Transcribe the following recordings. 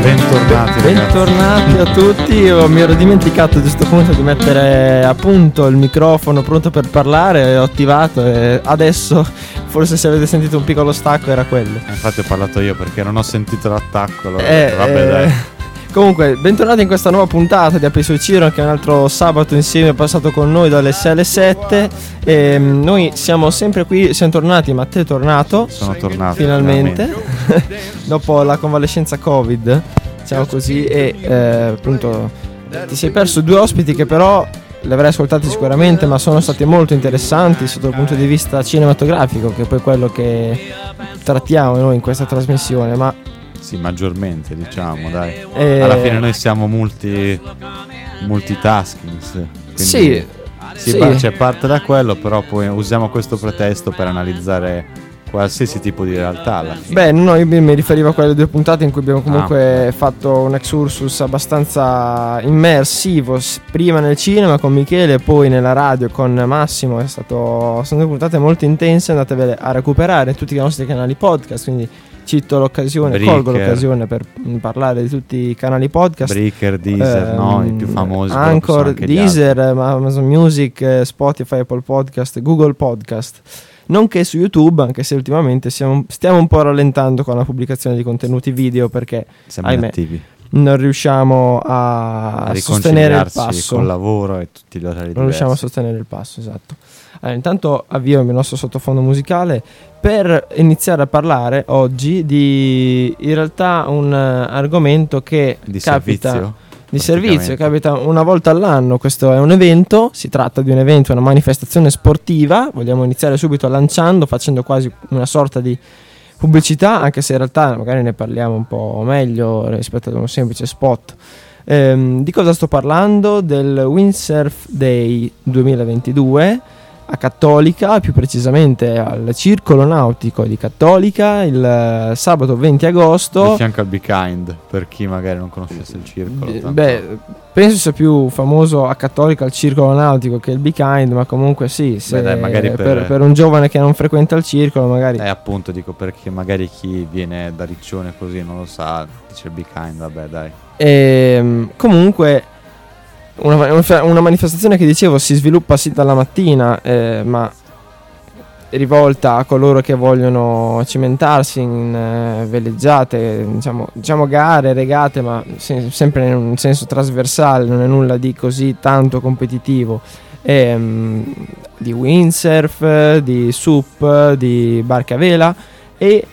Bentornati. Bentornati a tutti, io mi ero dimenticato a questo punto di mettere a punto il microfono pronto per parlare, ho attivato e adesso forse se avete sentito un piccolo stacco era quello. Eh, Infatti ho parlato io perché non ho sentito l'attacco. allora Eh, vabbè, eh, dai. Comunque, bentornati in questa nuova puntata di sul Ciro, che è un altro sabato insieme passato con noi dalle 6 alle 7. E, mm, noi siamo sempre qui, siamo tornati, Matteo è tornato. Sono tornato finalmente, dopo la convalescenza Covid, diciamo così, e eh, appunto ti sei perso due ospiti che però li avrai ascoltati sicuramente, ma sono stati molto interessanti sotto il punto di vista cinematografico, che è poi quello che trattiamo noi in questa trasmissione, ma Sì, maggiormente, diciamo, dai. eh, Alla fine noi siamo multi multitasking. sì. Quindi sì, sì, sì. pa- cioè, parte da quello, però poi usiamo questo pretesto per analizzare qualsiasi tipo di realtà alla fine. Beh, no, io mi riferivo a quelle due puntate in cui abbiamo comunque Ah. fatto un excursus abbastanza immersivo, prima nel cinema con Michele e poi nella radio con Massimo, è stato, sono due puntate molto intense, andatevele a recuperare in tutti i nostri canali podcast, quindi cito l'occasione, Breaker. colgo l'occasione per parlare di tutti i canali podcast. Breaker, Deezer, no? I Ehm, più famosi. ci sono Anchor, Deezer, Amazon Music, eh, Spotify, Apple Podcast, Google Podcast. Nonché su YouTube, anche se ultimamente siamo- stiamo un po' rallentando con la pubblicazione di contenuti video perché. Siamo ahimè, inattivi. non riusciamo a, A sostenere il passo. col lavoro e tutti gli orari Non riusciamo a diversi. sostenere il passo, esatto. Allora, intanto avvio il nostro sottofondo musicale per iniziare a parlare oggi di in realtà un eh, argomento che Di capita servizio? di servizio, capita una volta all'anno, questo è un evento, si tratta di un evento, una manifestazione sportiva, vogliamo iniziare subito lanciando, facendo quasi una sorta di pubblicità, anche se in realtà magari ne parliamo un po' meglio rispetto ad un semplice spot. Ehm, di cosa sto parlando? Del Windsurf Day 2022 a Cattolica, più precisamente al Circolo Nautico di Cattolica, il eh, sabato 20 Di agosto. fianco al Be Kind, per chi magari non conoscesse il circolo. Tanto- Beh, penso sia più famoso a Cattolica il circolo nautico che il Be Kind, ma comunque sì, se dai, magari per... per- per un giovane che non frequenta il circolo, magari Eh, appunto, dico perché magari chi viene da Riccione così non lo sa, dice il Be Kind, vabbè, dai. Ehm, comunque una, una manifestazione che dicevo si sviluppa sì dalla mattina, eh, ma rivolta a coloro che vogliono cimentarsi in eh, veleggiate, diciamo, diciamo gare, regate, ma se- sempre in un senso trasversale, non è nulla di così tanto competitivo. Ehm, di windsurf, di sup, di barca a vela e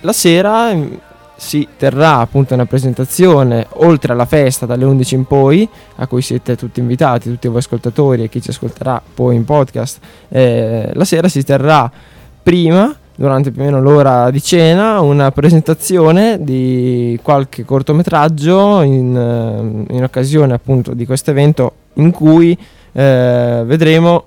la sera mm, si terrà appunto una presentazione oltre alla festa dalle 11 in poi a cui siete tutti invitati, tutti voi ascoltatori e chi ci ascolterà poi in podcast eh, la sera si terrà prima durante più o meno l'ora di cena una presentazione di qualche cortometraggio in, eh, in occasione appunto di questo evento in cui eh, vedremo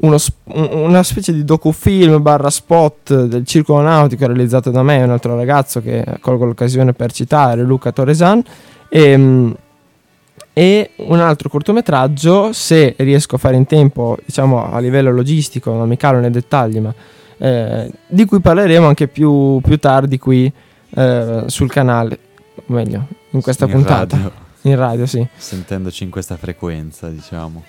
uno una specie di docufilm barra spot del circolo nautico realizzato da me e un altro ragazzo che colgo l'occasione per citare, Luca Torresan e, e un altro cortometraggio se riesco a fare in tempo diciamo a livello logistico non mi calo nei dettagli ma eh, di cui parleremo anche più, più tardi qui eh, sul canale o meglio in questa In puntata. radio, in radio sì. Sentendoci in questa frequenza, diciamo.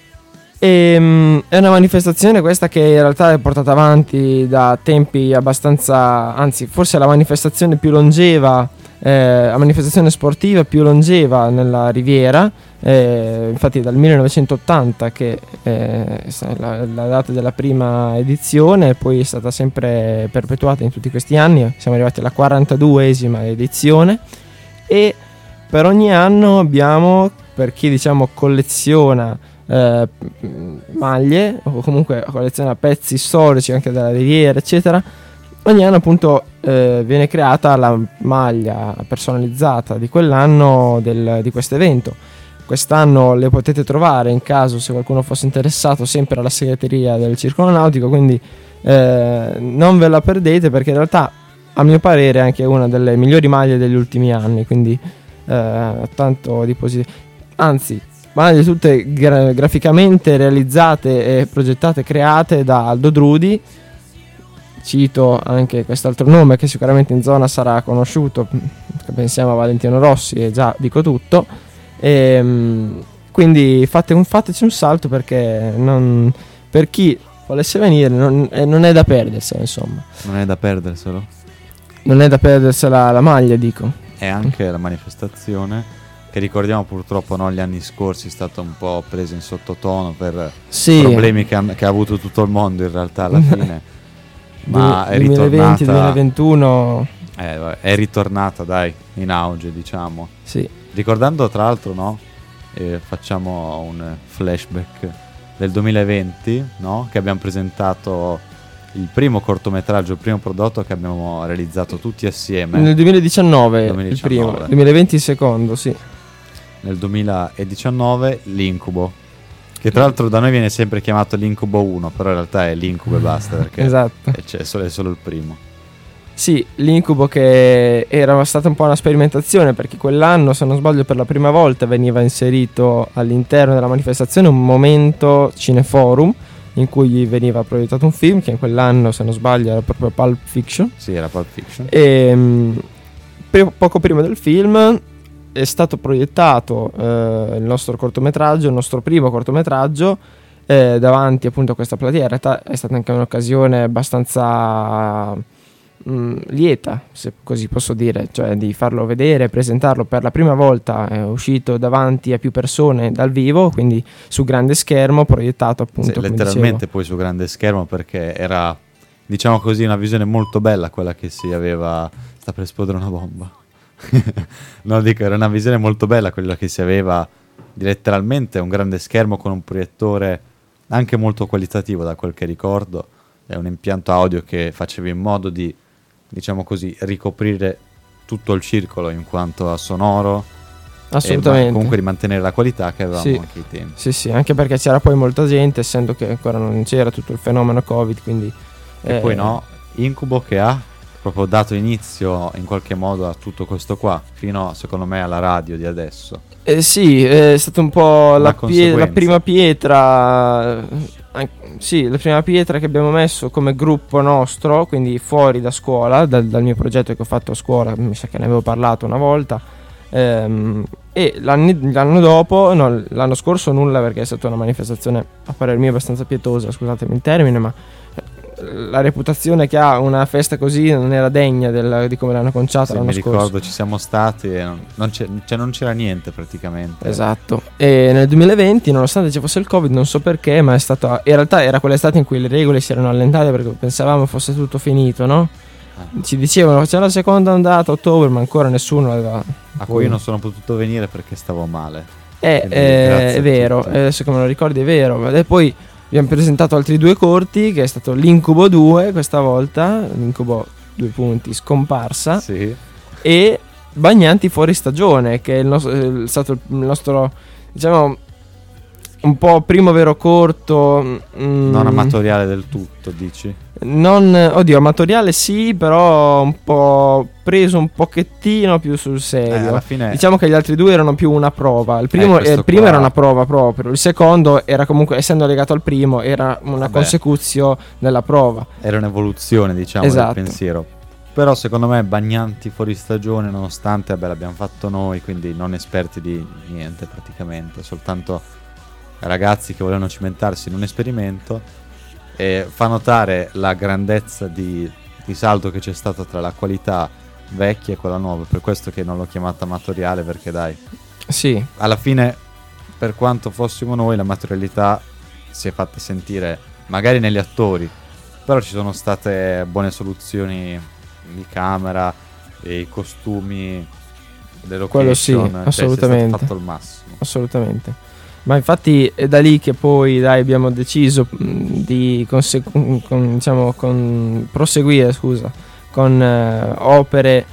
Ehm, è una manifestazione questa che in realtà è portata avanti da tempi abbastanza, anzi forse la manifestazione più longeva eh, la manifestazione sportiva più longeva nella Riviera, eh, infatti dal 1980 che è la, la, data della prima edizione, poi è stata sempre perpetuata in tutti questi anni, siamo arrivati alla 42esima edizione e per ogni anno abbiamo, per chi diciamo colleziona eh, maglie o comunque colleziona pezzi storici anche della Riviera, eccetera, ogni anno appunto eh, viene creata la maglia personalizzata di quell'anno del, di questo evento. Quest'anno le potete trovare in caso se qualcuno fosse interessato sempre alla segreteria del Circolo Nautico, quindi eh, non ve la perdete perché in realtà a mio parere è anche una delle migliori maglie degli ultimi anni, quindi eh, tanto di positivo. Anzi, maglie tutte gra- graficamente realizzate e progettate, create da Aldo Drudi cito anche quest'altro nome che sicuramente in zona sarà conosciuto, pensiamo a Valentino Rossi e già dico tutto. E, ehm, quindi fate un, fateci un salto perché non, per chi volesse venire non, eh, non, è da perdersela insomma. Non è da perderselo? Non è da perdersela la maglia dico. E anche la manifestazione che ricordiamo purtroppo no, gli anni scorsi è stata un po' presa in sottotono per sì. problemi che ha, che ha avuto tutto il mondo in realtà alla fine ma è 2020, ritornata 2021 eh, è ritornata dai in auge diciamo sì. ricordando tra l'altro no eh, facciamo un flashback del 2020 no che abbiamo presentato il primo cortometraggio, il primo prodotto che abbiamo realizzato tutti assieme. Nel 2019, 2019. il primo, 2020 il secondo, sì. Nel 2019 l'incubo, che tra l'altro da noi viene sempre chiamato l'incubo 1, però in realtà è l'incubo e basta, perché esatto. c'è solo, è solo il primo. Sì, l'incubo che era stata un po' una sperimentazione perché quell'anno, se non sbaglio, per la prima volta veniva inserito all'interno della manifestazione un momento cineforum in cui veniva proiettato un film che in quell'anno, se non sbaglio, era proprio Pulp Fiction. Sì, era Pulp Fiction. E mh, poco prima del film è stato proiettato eh, il nostro cortometraggio, il nostro primo cortometraggio, eh, davanti appunto a questa platea. In realtà è stata anche un'occasione abbastanza mh, mm, lieta, se così posso dire, cioè di farlo vedere, presentarlo per la prima volta, è uscito davanti a più persone dal vivo, quindi su grande schermo, proiettato appunto. Sì, letteralmente poi su grande schermo perché era, diciamo così, una visione molto bella quella che si aveva, sta per esplodere una bomba no, dico, era una visione molto bella quella che si aveva di letteralmente un grande schermo con un proiettore anche molto qualitativo da quel che ricordo. È un impianto audio che faceva in modo di, diciamo così, ricoprire tutto il circolo in quanto a sonoro. Assolutamente. E comunque di mantenere la qualità che avevamo sì. anche ai tempi. Sì, sì, anche perché c'era poi molta gente, essendo che ancora non c'era tutto il fenomeno Covid, quindi... E eh, poi no, Incubo che ha proprio dato inizio in qualche modo a tutto questo qua, fino secondo me alla radio di adesso. Eh sì, è stata un po' la, pie- la, prima pietra. Eh, sì, la prima pietra che abbiamo messo come gruppo nostro, quindi fuori da scuola, dal, dal mio progetto che ho fatto a scuola, mi sa che ne avevo parlato una volta. Ehm, e l'anno dopo, no, l'anno scorso nulla perché è stata una manifestazione a parer mio abbastanza pietosa, scusatemi il termine, ma la reputazione che ha una festa così non era degna del, di come l'hanno conciata sì, l'anno mi scorso. ricordo ci siamo stati e non, cioè, non, c'era niente praticamente. Esatto. E nel 2020, nonostante ci fosse il Covid, non so perché, ma è stato. In realtà era quell'estate in cui le regole si erano allentate perché pensavamo fosse tutto finito, no? Ah. Ci dicevano c'è la seconda ondata a ottobre, ma ancora nessuno aveva. A cui io non sono potuto venire perché stavo male. Eh, eh, è vero, adesso come lo ricordi è vero. E poi abbiamo presentato altri due corti, che è stato l'Incubo 2 questa volta, l'Incubo due punti scomparsa, sì. e Bagnanti fuori stagione, che è, il nostro, è stato il nostro, diciamo, un po' primo vero corto. Mm, non amatoriale del tutto, dici? Non, oddio, amatoriale sì, però un po' preso un pochettino più sul serio. Eh. Diciamo che gli altri due erano più una prova. Il primo, eh, il primo era una prova proprio, il secondo era comunque, essendo legato al primo, era una Vabbè. consecuzione della prova. Era un'evoluzione, diciamo, esatto. del pensiero. Però secondo me Bagnanti fuori stagione, nonostante vabbè, l'abbiamo fatto noi, quindi non esperti di niente praticamente, soltanto ragazzi che volevano cimentarsi in un esperimento e fa notare la grandezza di, di salto che c'è stato tra la qualità vecchia e quella nuova. Per questo che non l'ho chiamata amatoriale, perché dai, Sì, alla fine, per quanto fossimo noi, la materialità si è fatta sentire magari negli attori, però ci sono state buone soluzioni di camera e i costumi, le location, Quello sì, cioè, assolutamente. fatto il massimo. assolutamente. Ma infatti è da lì che poi dai, abbiamo deciso di conse- con- diciamo, con- proseguire scusa, con eh, opere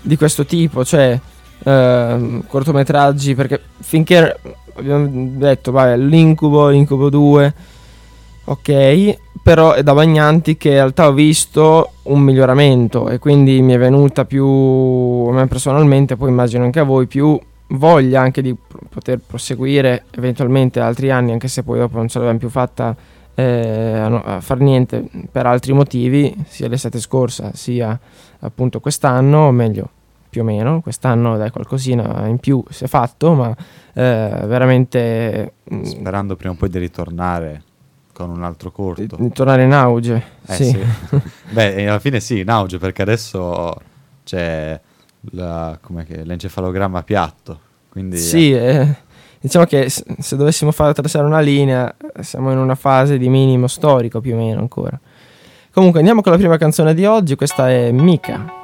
di questo tipo, cioè ehm, cortometraggi, perché finché abbiamo detto, vabbè, l'incubo, l'incubo 2, ok, però è da Bagnanti che in realtà ho visto un miglioramento e quindi mi è venuta più, a me personalmente, poi immagino anche a voi, più voglia anche di poter proseguire eventualmente altri anni, anche se poi dopo non ce l'abbiamo più fatta eh, a, no- a far niente per altri motivi, sia l'estate scorsa sia appunto quest'anno, o meglio più o meno, quest'anno dai qualcosina in più si è fatto, ma eh, veramente mm, Sperando prima o poi di ritornare con un altro corto. di tornare in auge. Eh, sì. sì. Beh, alla fine sì, in auge, perché adesso c'è la- l'encefalogramma piatto. Quindi Sì, eh, diciamo che se dovessimo far attraversare una linea, eh, siamo in una fase di minimo storico più o meno ancora. Comunque andiamo con la prima canzone di oggi, questa è Mika.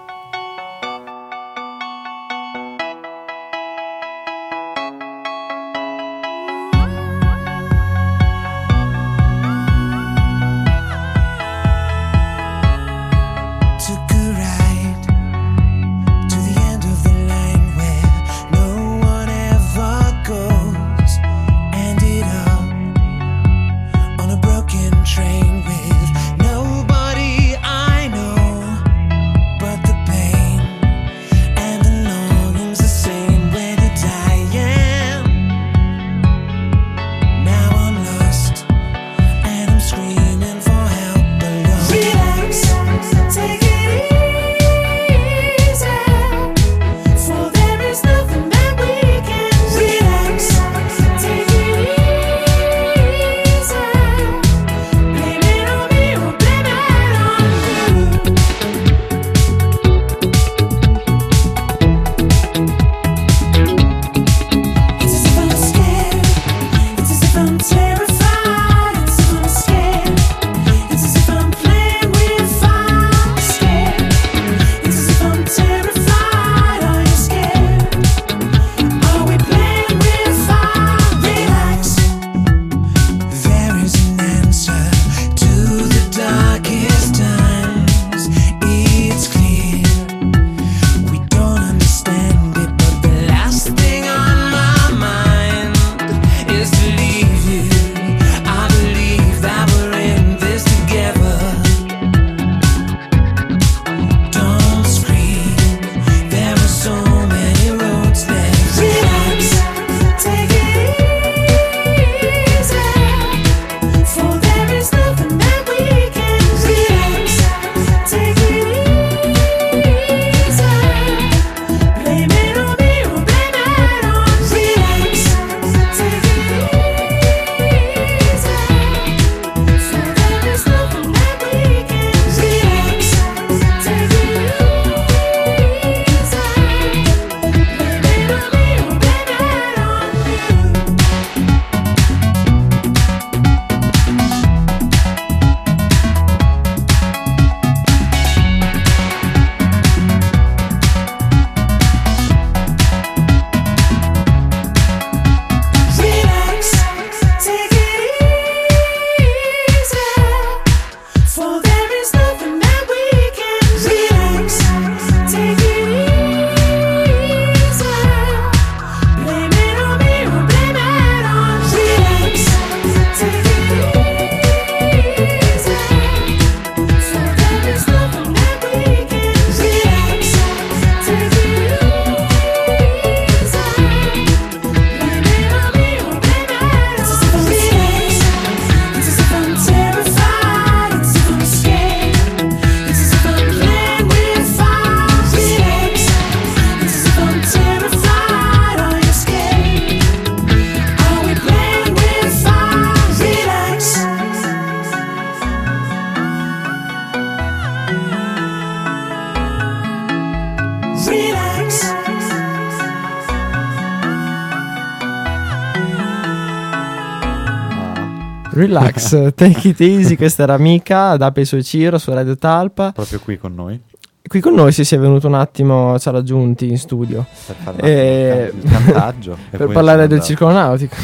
Relax, take it easy, questa era Mica da Peso e Ciro su Radio Talpa. Proprio qui con noi. Qui con noi si si è venuto un attimo, ci ha raggiunti in studio Per Eh, il cantaggio. e per parlare del circolo nautico.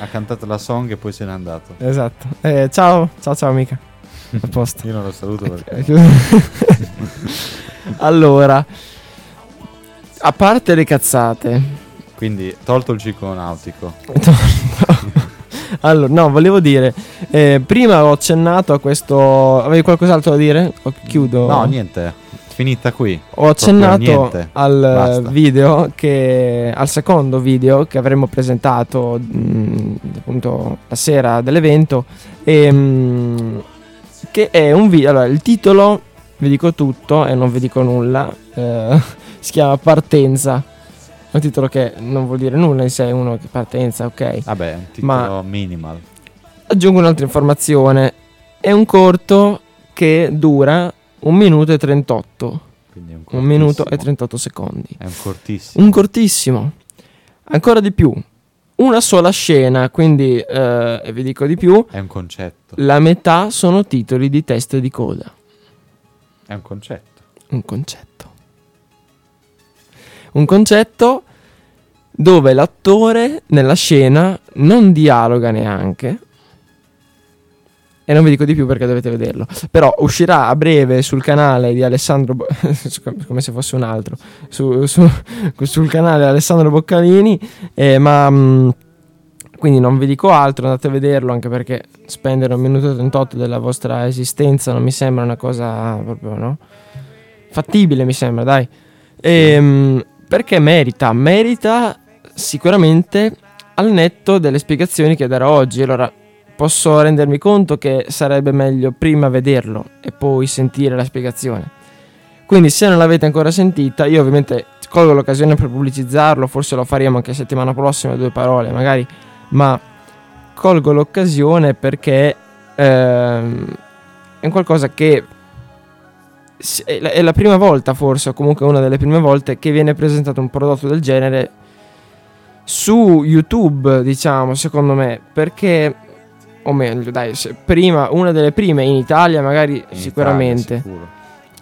Ha cantato la song e poi se n'è andato. esatto. Eh, ciao, ciao, ciao Mica. A posto. Io non lo saluto perché... allora, a parte le cazzate, Quindi, tolto il ciclo nautico. allora, no, volevo dire, eh, prima ho accennato a questo. Avevi qualcos'altro da dire? O chiudo. No, niente. Finita qui. Ho accennato al Basta. video che al secondo video che avremmo presentato mh, appunto la sera dell'evento e mh, che è un video allora il titolo vi dico tutto e non vi dico nulla eh, si chiama Partenza un titolo che non vuol dire nulla in sé uno che partenza ok Vabbè, un titolo Ma- minimal. aggiungo un'altra informazione è un corto che dura un minuto e 38 Quindi è un, un minuto e cortissimo. 38 secondi È un cortissimo. Un cortissimo. Ancora di più. Una sola scena, quindi eh, e vi dico di più, È un concetto. la metà sono titoli di testa e di coda. È un concetto. Un concetto. Un concetto dove l'attore nella scena non dialoga neanche. E non vi dico di più perché dovete vederlo. Però uscirà a breve sul canale di Alessandro. Bo- come se fosse un altro. Su- su- sul canale Alessandro Boccalini. eh, ma. mh, quindi non vi dico altro, andate a vederlo anche perché spendere un minuto e 38 della vostra esistenza non mi sembra una cosa proprio, no? Fattibile mi sembra, dai. Ehm, perché merita? Merita sicuramente al netto delle spiegazioni che darò oggi. Allora, posso rendermi conto che sarebbe meglio prima vederlo e poi sentire la spiegazione. Quindi se non l'avete ancora sentita, io ovviamente colgo l'occasione per pubblicizzarlo, forse lo faremo anche settimana prossima, due parole magari, ma colgo l'occasione perché ehm, è qualcosa che è la, prima volta forse, o comunque una delle prime volte che viene presentato un prodotto del genere su YouTube, diciamo, secondo me, perché o meglio, dai, prima una delle prime in Italia magari In sicuramente. Italia, sicuro.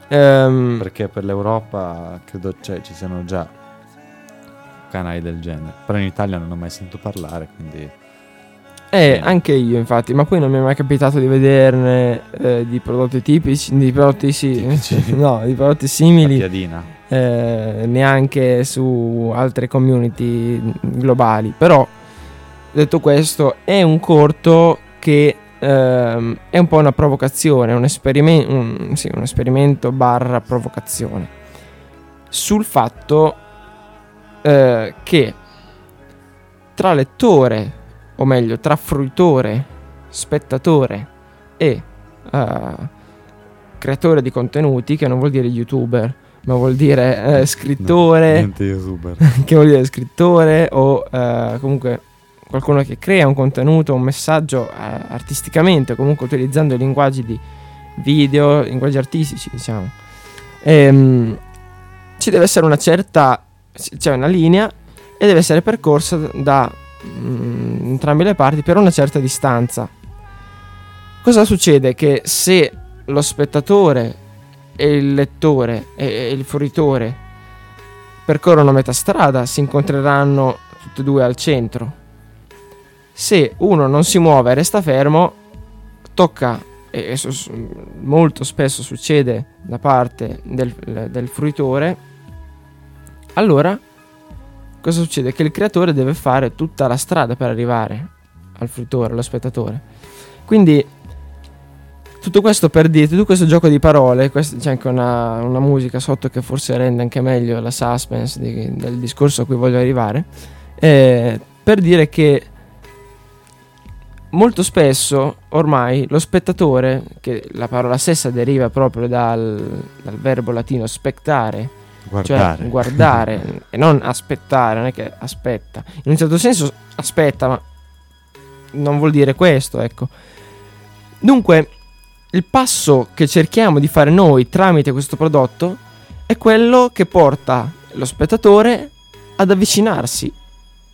Ehm, Perché per l'Europa credo cioè, ci siano già canali del genere. Però in Italia non ho mai sentito parlare, quindi... Eh, anche io infatti, ma poi non mi è mai capitato di vederne eh, di prodotti tipici, di prodotti sì, no, di prodotti simili, eh, neanche su altre community globali. Però, detto questo, è un corto che ehm, è un po' una provocazione, un, esperimen- un, sì, un esperimento barra provocazione sul fatto eh, che tra lettore, o meglio, tra fruitore, spettatore e eh, creatore di contenuti, che non vuol dire youtuber, ma vuol dire eh, scrittore, Niente youtuber. che vuol dire scrittore o eh, comunque qualcuno che crea un contenuto, un messaggio eh, artisticamente, comunque utilizzando i linguaggi di video, linguaggi artistici, diciamo. Ehm, ci deve essere una certa, c'è una linea e deve essere percorsa da mm, entrambe le parti per una certa distanza. Cosa succede? Che se lo spettatore e il lettore e il fruitore percorrono metà strada, si incontreranno tutti e due al centro. Se uno non si muove e resta fermo, tocca, e molto spesso succede da parte del, del fruitore, allora cosa succede? Che il creatore deve fare tutta la strada per arrivare al fruitore, allo spettatore. Quindi tutto questo per dire, tutto questo gioco di parole, quest- c'è anche una, una musica sotto che forse rende anche meglio la suspense di- del discorso a cui voglio arrivare, eh, per dire che molto spesso ormai lo spettatore, che la parola stessa deriva proprio dal, dal verbo latino spectare, Guardare. cioè guardare e non aspettare, non è che aspetta. In un certo senso aspetta, ma non vuol dire questo, ecco. Dunque, il passo che cerchiamo di fare noi tramite questo prodotto è quello che porta lo spettatore ad avvicinarsi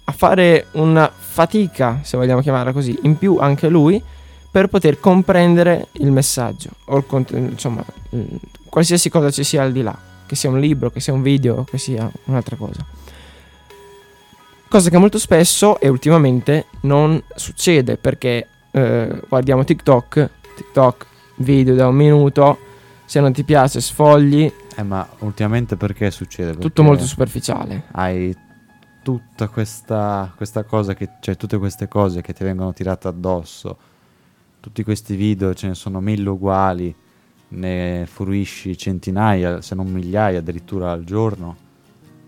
a fare una fatica, se vogliamo chiamarla così, in più anche lui per poter comprendere il messaggio o il contenuto, insomma, il- qualsiasi cosa ci sia al di là, che sia un libro, che sia un video, che sia un'altra cosa. Cosa che molto spesso e ultimamente non succede perché eh, guardiamo TikTok, TikTok, video da un minuto, se non ti piace sfogli, Eh, ma ultimamente perché succede? tutto Perché molto superficiale. Hai tutta questa, questa cosa, che, cioè tutte queste cose che ti vengono tirate addosso, tutti questi video, ce ne sono mille uguali, ne fruisci centinaia, se non migliaia addirittura al giorno,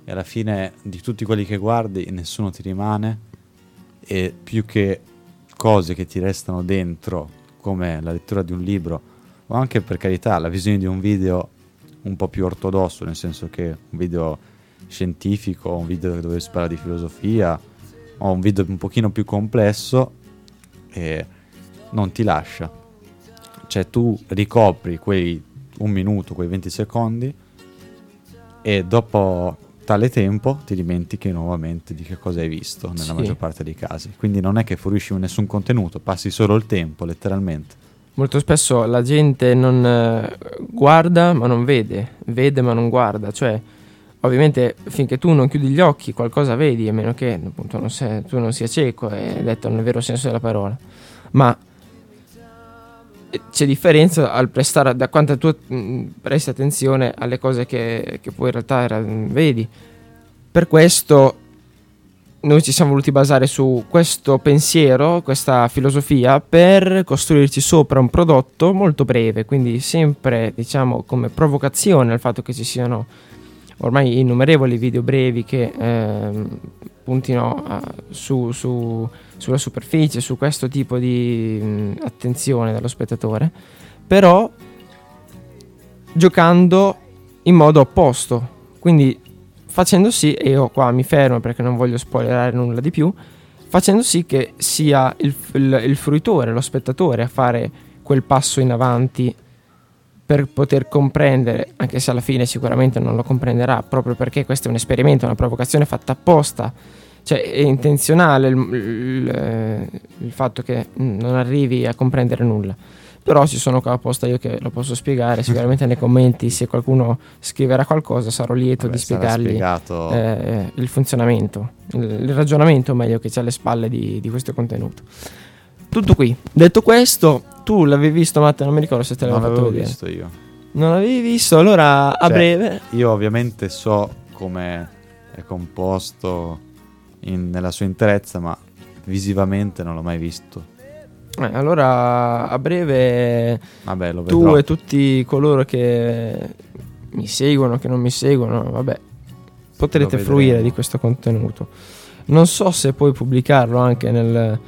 e alla fine di tutti quelli che guardi nessuno ti rimane, e più che cose che ti restano dentro, come la lettura di un libro, o anche per carità la visione di un video un po' più ortodosso, nel senso che un video scientifico, un video dove si parla di filosofia, o un video un pochino più complesso, e non ti lascia. Cioè tu ricopri quei un minuto, quei 20 secondi, e dopo tale tempo ti dimentichi nuovamente di che cosa hai visto nella Sì. maggior parte dei casi. Quindi non è che fruisci nessun contenuto, passi solo il tempo, letteralmente. Molto spesso la gente non eh, guarda ma non vede, vede ma non guarda, cioè ovviamente finché tu non chiudi gli occhi qualcosa vedi, a meno che appunto non sei- tu non sia cieco, è detto nel vero senso della parola, ma c'è differenza al prestare, da quanto tu mh, presti attenzione alle cose che, che poi in realtà era- vedi. Per questo noi ci siamo voluti basare su questo pensiero, questa filosofia per costruirci sopra un prodotto molto breve, quindi sempre diciamo come provocazione al fatto che ci siano ormai innumerevoli video brevi che ehm, puntino a- su- su- sulla superficie, su questo tipo di mh, attenzione dallo spettatore, però giocando in modo opposto, quindi facendo sì, e io qua mi fermo perché non voglio spoilerare nulla di più, facendo sì che sia il, il- il fruitore, lo spettatore a fare quel passo in avanti per poter comprendere, anche se alla fine sicuramente non lo comprenderà, proprio perché questo è un esperimento, una provocazione fatta apposta, cioè è intenzionale il, il- eh, il fatto che non arrivi a comprendere nulla. Però ci sono qua apposta io che lo posso spiegare, sicuramente nei commenti se qualcuno scriverà qualcosa sarò lieto Vabbè, di spiegargli eh, il funzionamento, il, il ragionamento meglio che c'è alle spalle di, di questo contenuto. Tutto qui. Detto questo, tu l'avevi visto Matte, non mi ricordo se te non l'avevo fatto l'avevo vedere. visto io. Non l'avevi visto, allora a Cioè, breve... Io ovviamente so come è composto in- nella sua interezza, ma visivamente non l'ho mai visto. eh, allora a breve Vabbè, lo tu e tutti coloro che mi seguono, che non mi seguono, vabbè, potrete fruire di questo contenuto. Non so se puoi pubblicarlo anche nel-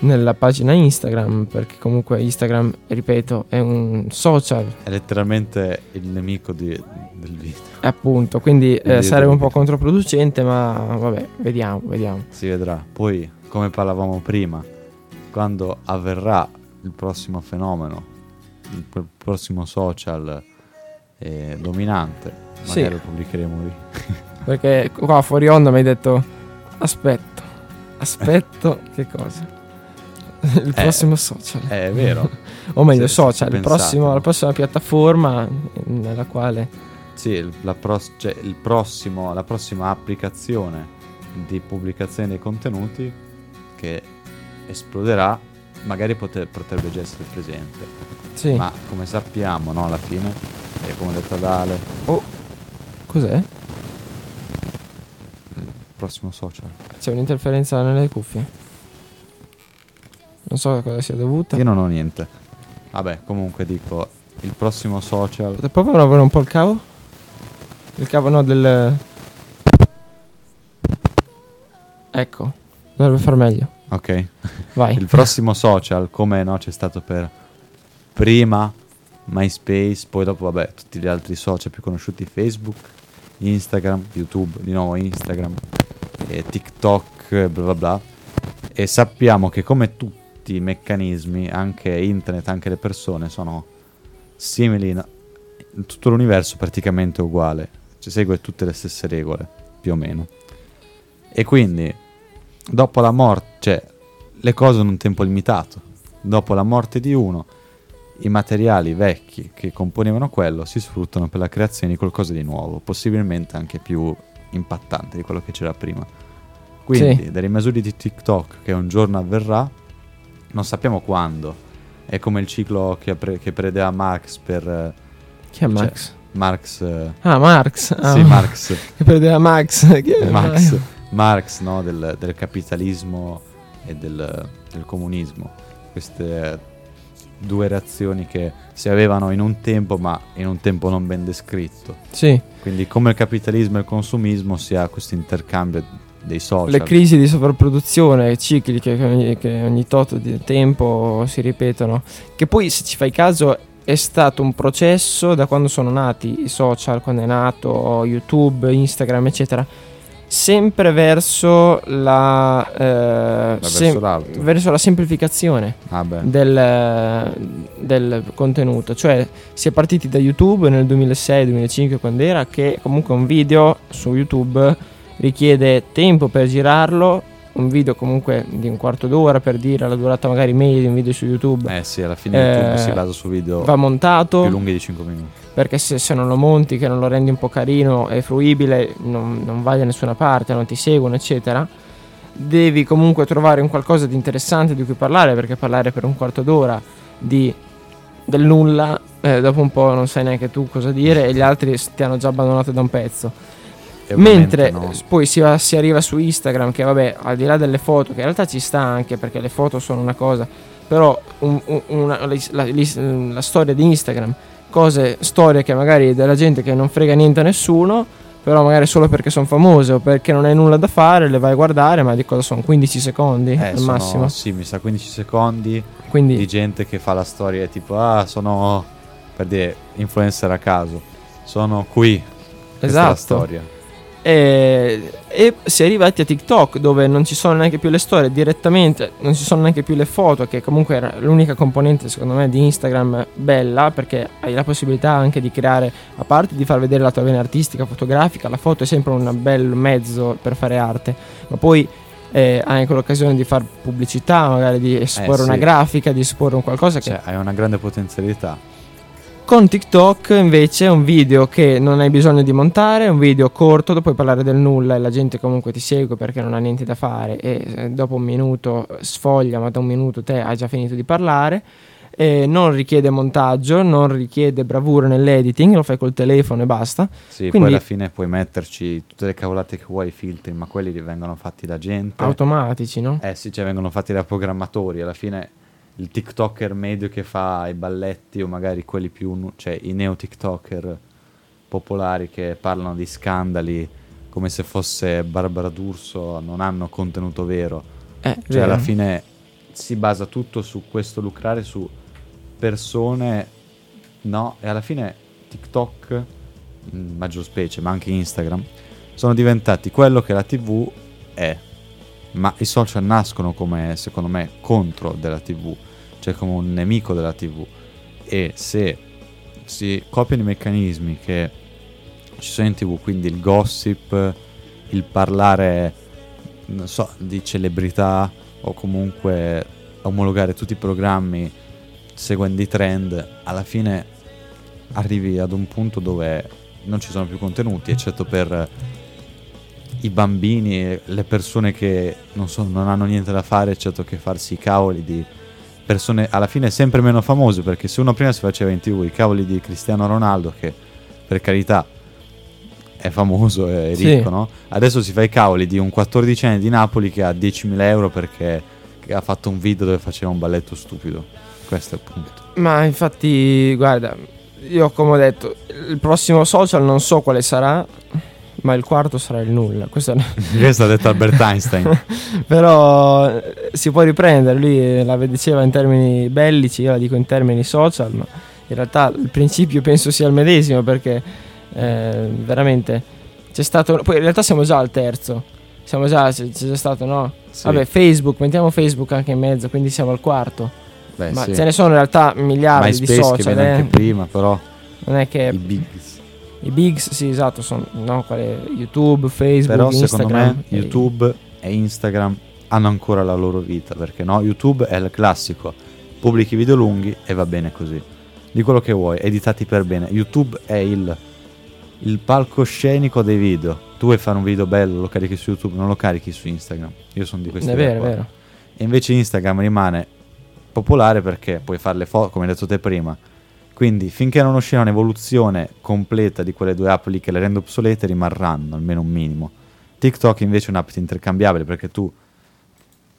nella pagina Instagram, perché comunque Instagram, ripeto, è un social, È letteralmente il nemico di- del video. appunto, quindi eh, sarebbe un po' controproducente, ma vabbè, vediamo, vediamo. Si vedrà. Poi, come parlavamo prima, quando avverrà il prossimo fenomeno, il pr- prossimo social eh, dominante, Sì. magari lo pubblicheremo lì. Perché qua fuori onda mi hai detto, aspetto, aspetto, che cosa? Il prossimo social. Eh, È vero. o meglio se social, il prossimo- la prossima piattaforma nella quale Sì, la, pros- cioè, il prossimo, la prossima applicazione di pubblicazione dei contenuti che esploderà, magari pote- potrebbe già essere presente. sì. Ma come sappiamo, no, alla fine, e come detto da Ale, Oh, cos'è? il prossimo social. C'è un'interferenza nelle cuffie. Non so a cosa sia dovuta. Io non ho niente. Vabbè, comunque dico, il prossimo social... Potete provare a muovere un po' il cavo? Il cavo no del... Ecco, dovrebbe far meglio. Ok. Vai. Il prossimo social, come no, c'è stato per prima MySpace, poi dopo, vabbè, tutti gli altri social più conosciuti, Facebook, Instagram, YouTube, di nuovo Instagram, e TikTok, bla bla bla. E sappiamo che come tutti i meccanismi, anche internet, anche le persone, sono simili in tutto l'universo praticamente uguale, cioè segue tutte le stesse regole, più o meno. E quindi dopo la morte, cioè le cose hanno un tempo limitato. Dopo la morte di uno, i materiali vecchi che componevano quello si sfruttano per la creazione di qualcosa di nuovo, possibilmente anche più impattante di quello che c'era prima. Quindi, Sì. dalle misure di TikTok che un giorno avverrà, non sappiamo quando. È come il ciclo che, pre- che predeva Marx per eh, Chi è Cioè, Max? Marx. eh, Ah, Marx. Ah, sì, Marx. Che. Chi è Marx, Marx no, del, del capitalismo e del, del comunismo. Queste due reazioni che si avevano in un tempo, ma in un tempo non ben descritto. Sì, Quindi, come il capitalismo e il consumismo, si ha questo intercambio dei social. le crisi di sovrapproduzione cicliche che ogni, che ogni tot di tempo si ripetono. Che poi, se ci fai caso, è stato un processo da quando sono nati i social, quando è nato YouTube, Instagram, eccetera. Sempre verso la, eh, verso sem- l'alto. verso la semplificazione. Ah, del, del contenuto. Cioè, si è partiti da YouTube nel 2006-2005, quando era, che comunque un video su YouTube richiede tempo per girarlo. Un video comunque di un quarto d'ora per dire la durata magari media di un video su YouTube Eh sì, alla fine YouTube Eh, si basa su video va montato più lunghi di 5 minuti. perché se, se non lo monti, che non lo rendi un po' carino e fruibile, non, non vai da nessuna parte, non ti seguono, eccetera. Devi comunque trovare un qualcosa di interessante di cui parlare, perché parlare per un quarto d'ora di, del nulla, eh, dopo un po' non sai neanche tu cosa dire e gli altri ti hanno già abbandonato da un pezzo. Mentre no. poi si, va- si arriva su Instagram, che vabbè, al di là delle foto, che in realtà ci sta anche perché le foto sono una cosa, però un- un- una- la, la- la storia di Instagram, cose, storie che magari della gente che non frega niente a nessuno, però magari solo perché sono famose o perché non hai nulla da fare, le vai a guardare, ma di cosa sono? 15 secondi Eh, al sono- massimo. Sì, mi sa 15 secondi Quindi di gente che fa la storia tipo ah sono per dire influencer a caso sono qui questa è la esatto. storia E, e si è arrivati a TikTok dove non ci sono neanche più le storie direttamente, non ci sono neanche più le foto, che comunque era l'unica componente secondo me di Instagram bella perché hai la possibilità anche di creare, a parte di far vedere la tua vena artistica, fotografica, la foto è sempre un bel mezzo per fare arte, ma poi eh, hai anche l'occasione di fare pubblicità, magari di esporre Eh, sì. una grafica, di esporre un qualcosa che cioè hai una grande potenzialità con TikTok invece è un video che non hai bisogno di montare, è un video corto, dopo puoi parlare del nulla e la gente comunque ti segue perché non ha niente da fare e eh, dopo un minuto sfoglia, ma da un minuto te hai già finito di parlare. E non richiede montaggio, non richiede bravura nell'editing, lo fai col telefono e basta. sì poi Quindi- alla fine puoi metterci tutte le cavolate che vuoi i filtri ma quelli li vengono fatti da gente Automatici, no? eh sì cioè vengono fatti da programmatori alla fine il tiktoker medio che fa i balletti o magari quelli più cioè i neo tiktoker popolari che parlano di scandali come se fosse Barbara D'Urso non hanno contenuto vero Eh, Cioè, vero. alla fine si basa tutto su questo lucrare su persone, no? E alla fine TikTok, in maggior specie, ma anche Instagram, sono diventati quello che la TV è. Ma i social nascono come, secondo me, contro della TV, cioè come un nemico della TV. E se si copiano i meccanismi che ci sono in TV, quindi il gossip, il parlare, so, di celebrità o comunque omologare tutti i programmi seguendo i trend, alla fine arrivi ad un punto dove non ci sono più contenuti, eccetto per i bambini le persone che non, so- non hanno niente da fare, eccetto che farsi i cavoli di persone alla fine sempre meno famose, perché se uno prima si faceva in tv i cavoli di Cristiano Ronaldo, che per carità è famoso, Sì. ricco, no? Adesso si fa i cavoli di un 14enne di Napoli che ha 10.000 euro perché ha fatto un video dove faceva un balletto stupido. Questo è il punto. Ma infatti, guarda, io come ho detto, il prossimo social non so quale sarà, ma il quarto sarà il nulla. Questo Questo ha detto Albert Einstein. Però eh, si può riprendere, lui eh, la diceva in termini bellici, io la dico in termini social, ma in realtà il principio penso sia il medesimo perché eh, veramente c'è stato... Poi in realtà siamo già al terzo, siamo già, c'è, c'è stato, no? Sì. Vabbè, Facebook, mettiamo Facebook anche in mezzo, quindi siamo al quarto. Beh, ma sì. ce ne sono in realtà miliardi di MySpace che social, viene eh. anche prima, però Non è che i bigs. I bigs, sì, esatto, sono no, YouTube, Facebook, Però Instagram. secondo me e- YouTube e Instagram hanno ancora la loro vita, perché no, YouTube è il classico, pubblichi video lunghi e va bene così. Di quello che vuoi, editati per bene. YouTube è il, il palcoscenico dei video. Tu vuoi fare un video bello, lo carichi su YouTube, non lo carichi su Instagram. Io sono di questi È vero, è vero. E invece Instagram rimane popolare perché puoi fare le foto, come hai detto te prima. Quindi finché non uscirà un'evoluzione completa di quelle due app lì che le rende obsolete, rimarranno almeno un minimo. TikTok invece è un'app intercambiabile perché tu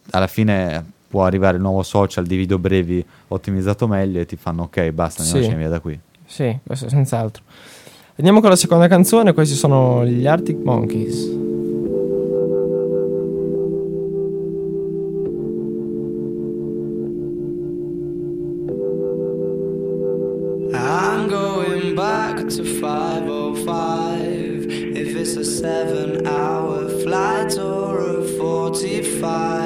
alla fine può arrivare il nuovo social di video brevi ottimizzato meglio e ti fanno ok, basta, Sì. andiamoci via da qui. Sì, questo senz'altro. Andiamo con la seconda canzone, questi sono gli Arctic Monkeys. fire.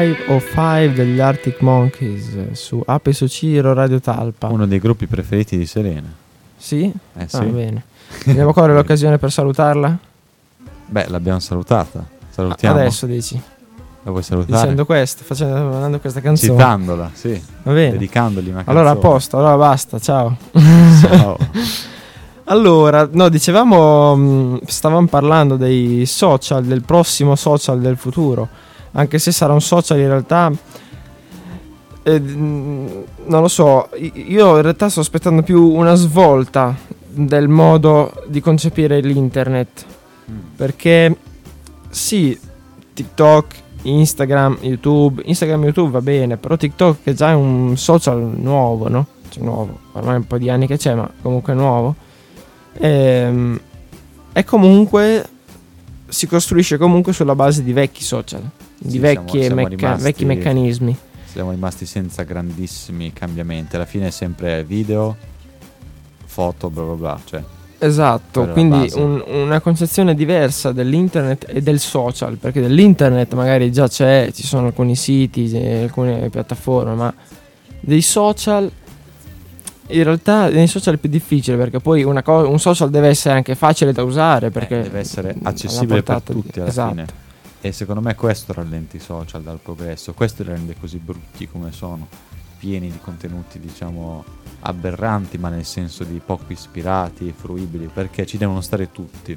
505 degli Arctic Monkeys su Ape Sociro Radio Talpa. Uno dei gruppi preferiti di Serena. Sì? Eh, ah, sì. Ah, bene. Andiamo a l'occasione per salutarla? Beh, l'abbiamo salutata. Salutiamo. Adesso dici. La vuoi salutare? Dicendo questo, facendo, mandando questa canzone. Citandola, sì. Va bene. Dedicandogli una. Allora a posto, allora basta, ciao. Ciao. Allora, no, dicevamo, mm, stavamo parlando dei social, del prossimo social del futuro anche se sarà un social in realtà, eh, non lo so, io in realtà sto aspettando più una svolta del modo di concepire l'internet, perché sì, TikTok, Instagram, YouTube, Instagram e YouTube va bene, però TikTok che già è un social nuovo, no? Cioè nuovo, ormai un po' di anni che c'è, ma comunque nuovo. Ehm, e comunque si costruisce comunque sulla base di vecchi social, di Sì, vecchie siamo- siamo mecca- vecchi meccanismi. Siamo rimasti senza grandissimi cambiamenti. Alla fine è sempre video, foto, bla bla bla. Cioè, Esatto, quindi un- una concezione diversa dell'internet e del social, perché dell'internet magari già c'è, ci sono alcuni siti, eh, alcune piattaforme, ma dei social in realtà nei social è più difficile perché poi una co- un social deve essere anche facile da usare perché eh, deve essere accessibile per tutti alla esatto. fine. E secondo me questo rallenta i social dal progresso, questo li rende così brutti come sono, pieni di contenuti diciamo aberranti, ma nel senso di poco ispirati e fruibili, perché ci devono stare tutti.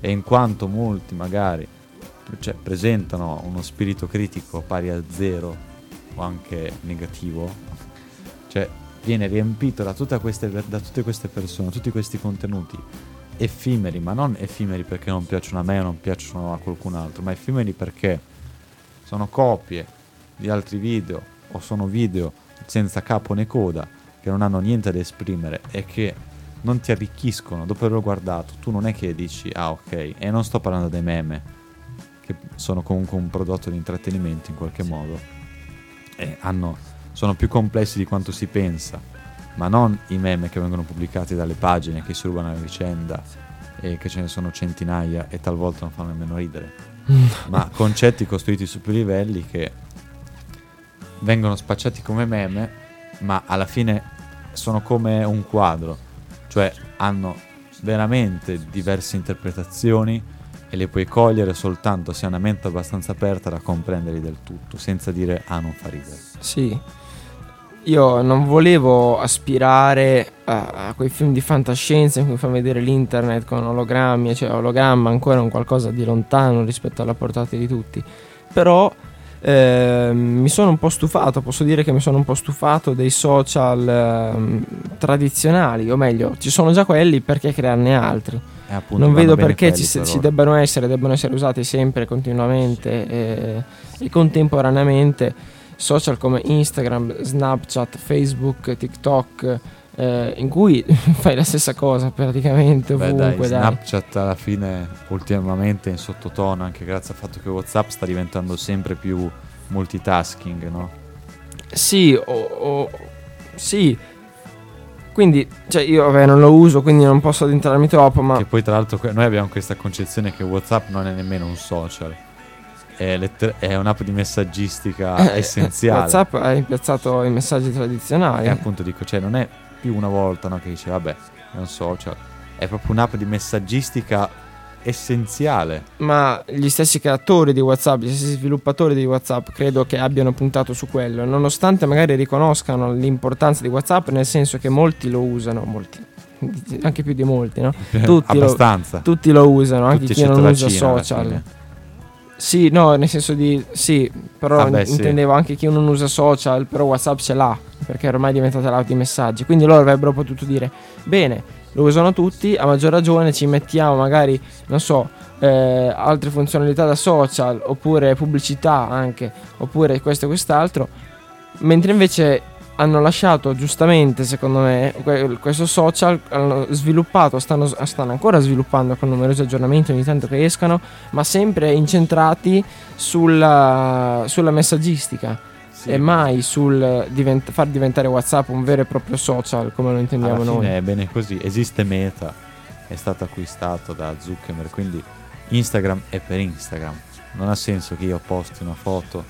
E in quanto molti magari cioè, presentano uno spirito critico pari a zero o anche negativo, cioè viene riempito da, queste, da tutte queste persone, tutti questi contenuti effimeri, ma non effimeri perché non piacciono a me o non piacciono a qualcun altro, ma effimeri perché sono copie di altri video o sono video senza capo né coda che non hanno niente da esprimere e che non ti arricchiscono. Dopo averlo guardato. Tu non è che dici ah ok, e non sto parlando dei meme che sono comunque un prodotto di intrattenimento in qualche modo e hanno, sono più complessi di quanto si pensa ma non i meme che vengono pubblicati dalle pagine che si rubano a vicenda e che ce ne sono centinaia e talvolta non fanno nemmeno ridere, ma concetti costruiti su più livelli che vengono spacciati come meme, ma alla fine sono come un quadro, cioè hanno veramente diverse interpretazioni e le puoi cogliere soltanto se hai una mente abbastanza aperta da comprenderli del tutto, senza dire ah non fa ridere. Sì. Io non volevo aspirare a, a quei film di fantascienza in cui fa vedere l'internet con ologrammi, cioè ologramma ancora un qualcosa di lontano rispetto alla portata di tutti. Però ehm, mi sono un po' stufato, posso dire che mi sono un po' stufato dei social ehm, tradizionali, o meglio, ci sono già quelli perché crearne altri. E appunto non vedo perché quelli ci, ci debbano essere, debbano essere usati sempre, continuamente e, e contemporaneamente social come Instagram, Snapchat, Facebook, TikTok, eh, in cui fai la stessa cosa praticamente Beh, ovunque. dai, dai. Snapchat alla fine ultimamente è in sottotono anche grazie al fatto che WhatsApp sta diventando sempre più multitasking, no? Sì, o, o- sì. Quindi, cioè io vabbè, non lo uso, quindi non posso addentrarmi troppo, ma Che poi tra l'altro noi abbiamo questa concezione che WhatsApp non è nemmeno un social, è, letter- è un'app di messaggistica eh, essenziale. WhatsApp ha rimpiazzato i messaggi tradizionali. E appunto dico, cioè non è più una volta no, che dice vabbè è un social, è proprio un'app di messaggistica essenziale. Ma gli stessi creatori di WhatsApp, gli stessi sviluppatori di WhatsApp, credo che abbiano puntato su quello, nonostante magari riconoscano l'importanza di WhatsApp, nel senso che molti lo usano, molti, anche più di molti, no? Tutti lo-. Tutti lo usano, anche Tutti chi non usa Cina, social. Sì, no, nel senso di sì, però Ah beh, sì. intendevo anche chi non usa social, però WhatsApp ce l'ha, perché ormai è diventata l'app di messaggi. Quindi loro avrebbero potuto dire: "Bene, lo usano tutti, a maggior ragione ci mettiamo magari, non so, eh, altre funzionalità da social, oppure pubblicità anche, oppure questo e quest'altro". Mentre invece hanno lasciato giustamente, secondo me, que- questo social, hanno sviluppato, stanno, stanno ancora sviluppando con numerosi aggiornamenti ogni tanto che escano, ma sempre incentrati sulla, sulla messaggistica Sì, e mai sul divent- far diventare WhatsApp un vero e proprio social come lo intendiamo noi. è bene così. Esiste Meta, è stato acquistato da Zuckerberg, quindi Instagram è per Instagram. Non ha senso che io posti una foto,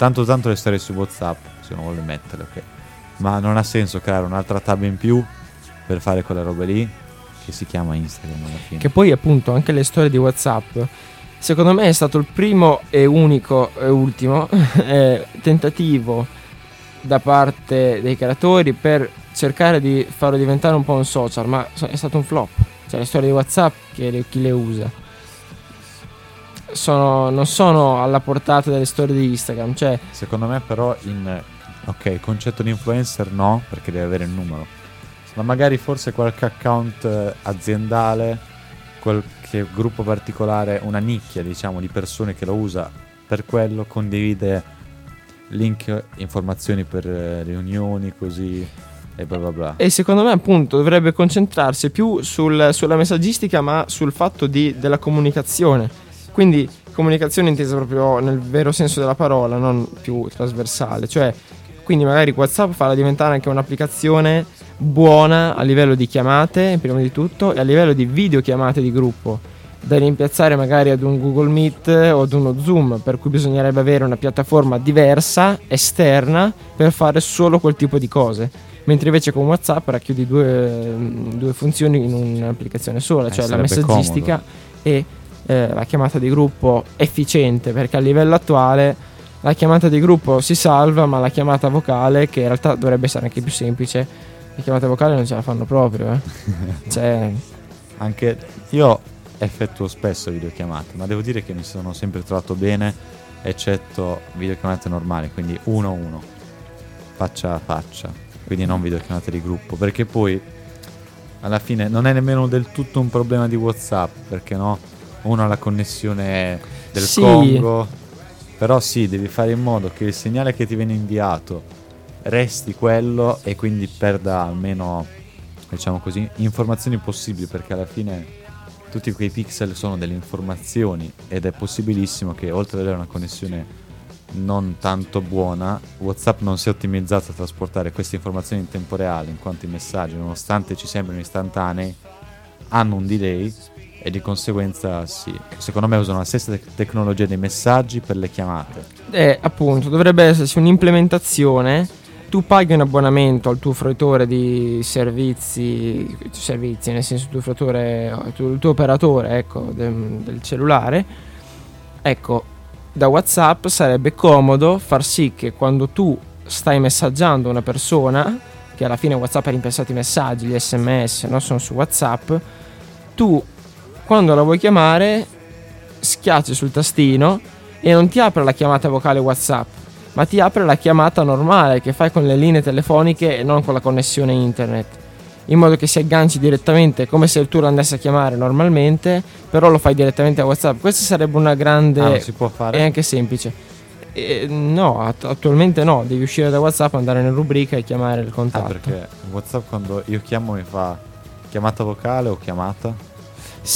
tanto tanto le storie su WhatsApp, se non vuole metterle, ok. Ma non ha senso creare un'altra tab in più per fare quelle robe lì che si chiama Instagram alla fine. Che poi appunto anche le storie di WhatsApp secondo me è stato il primo e unico e ultimo eh, tentativo da parte dei creatori per cercare di farlo diventare un po' un social, ma è stato un flop. Cioè le storie di WhatsApp che le- chi le usa sono- non sono alla portata delle storie di Instagram, cioè Secondo me però in... Ok, concetto di influencer no, perché deve avere il numero. Ma magari forse qualche account eh, aziendale, qualche gruppo particolare, una nicchia diciamo di persone che lo usa per quello, condivide link, informazioni per eh, riunioni, così e bla bla bla. E secondo me appunto dovrebbe concentrarsi più sul- sulla messaggistica ma sul fatto di- della comunicazione. Quindi comunicazione intesa proprio nel vero senso della parola, non più trasversale. Cioè, quindi magari WhatsApp farla diventare anche un'applicazione buona a livello di chiamate, prima di tutto, e a livello di videochiamate di gruppo. Da rimpiazzare magari ad un Google Meet o ad uno Zoom, per cui bisognerebbe avere una piattaforma diversa, esterna, per fare solo quel tipo di cose. Mentre invece con WhatsApp racchiudi due, due funzioni in un'applicazione sola, Eh, cioè la messaggistica e eh, la chiamata di gruppo efficiente, perché a livello attuale la chiamata di gruppo si salva, ma la chiamata vocale, che in realtà dovrebbe essere anche più semplice, la chiamata vocale non ce la fanno proprio. Eh. cioè, Anche io effettuo spesso videochiamate, ma devo dire che mi sono sempre trovato bene, eccetto videochiamate normali, quindi uno a uno, faccia a faccia, quindi non videochiamate di gruppo, perché poi alla fine non è nemmeno del tutto un problema di WhatsApp, perché no, uno ha la connessione del Sì. Congo, però sì, devi fare in modo che il segnale che ti viene inviato resti quello e quindi perda almeno, diciamo così, informazioni possibili, perché alla fine tutti quei pixel sono delle informazioni ed è possibilissimo che oltre ad avere una connessione non tanto buona, WhatsApp non sia ottimizzato a trasportare queste informazioni in tempo reale, in quanto i messaggi, nonostante ci sembrino istantanei, hanno un delay e di conseguenza sì, secondo me usano la stessa tec- tecnologia dei messaggi per le chiamate. Eh, appunto, dovrebbe esserci un'implementazione. Tu paghi un abbonamento al tuo fruitore di servizi, servizi nel senso il tuo fruitore, il tuo operatore ecco, de- del cellulare. Ecco, da WhatsApp sarebbe comodo far sì che quando tu stai messaggiando una persona, che alla fine WhatsApp ha rimpiazzato i messaggi, gli sms, no? sono su WhatsApp, tu quando la vuoi chiamare schiacci sul tastino e non ti apre la chiamata vocale WhatsApp, ma ti apre la chiamata normale che fai con le linee telefoniche e non con la connessione internet. In modo che si agganci direttamente come se tu lo andassi a chiamare normalmente, però lo fai direttamente a WhatsApp. Questa sarebbe una grande Ah, si può e fare? anche semplice. Eh, no, att- attualmente no, devi uscire da WhatsApp, andare nella rubrica e chiamare il Ah, contatto. perché WhatsApp quando io chiamo mi fa chiamata vocale o chiamata?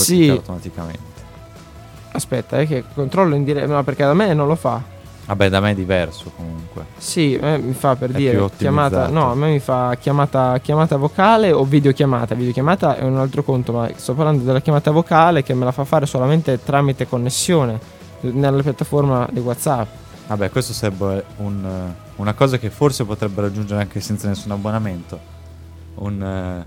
Sì. automaticamente. Aspetta, è che controllo in diretta, no, perché da me non lo fa. Vabbè, da me è diverso comunque. Sì, me mi fa per È dire chiamata. No, a me mi fa chiamata, chiamata vocale o videochiamata. Videochiamata è un altro conto, ma sto parlando della chiamata vocale che me la fa fare solamente tramite connessione nella piattaforma di WhatsApp. Vabbè, questo sarebbe un, eh, una cosa che forse potrebbe raggiungere anche senza nessun abbonamento. Un, eh,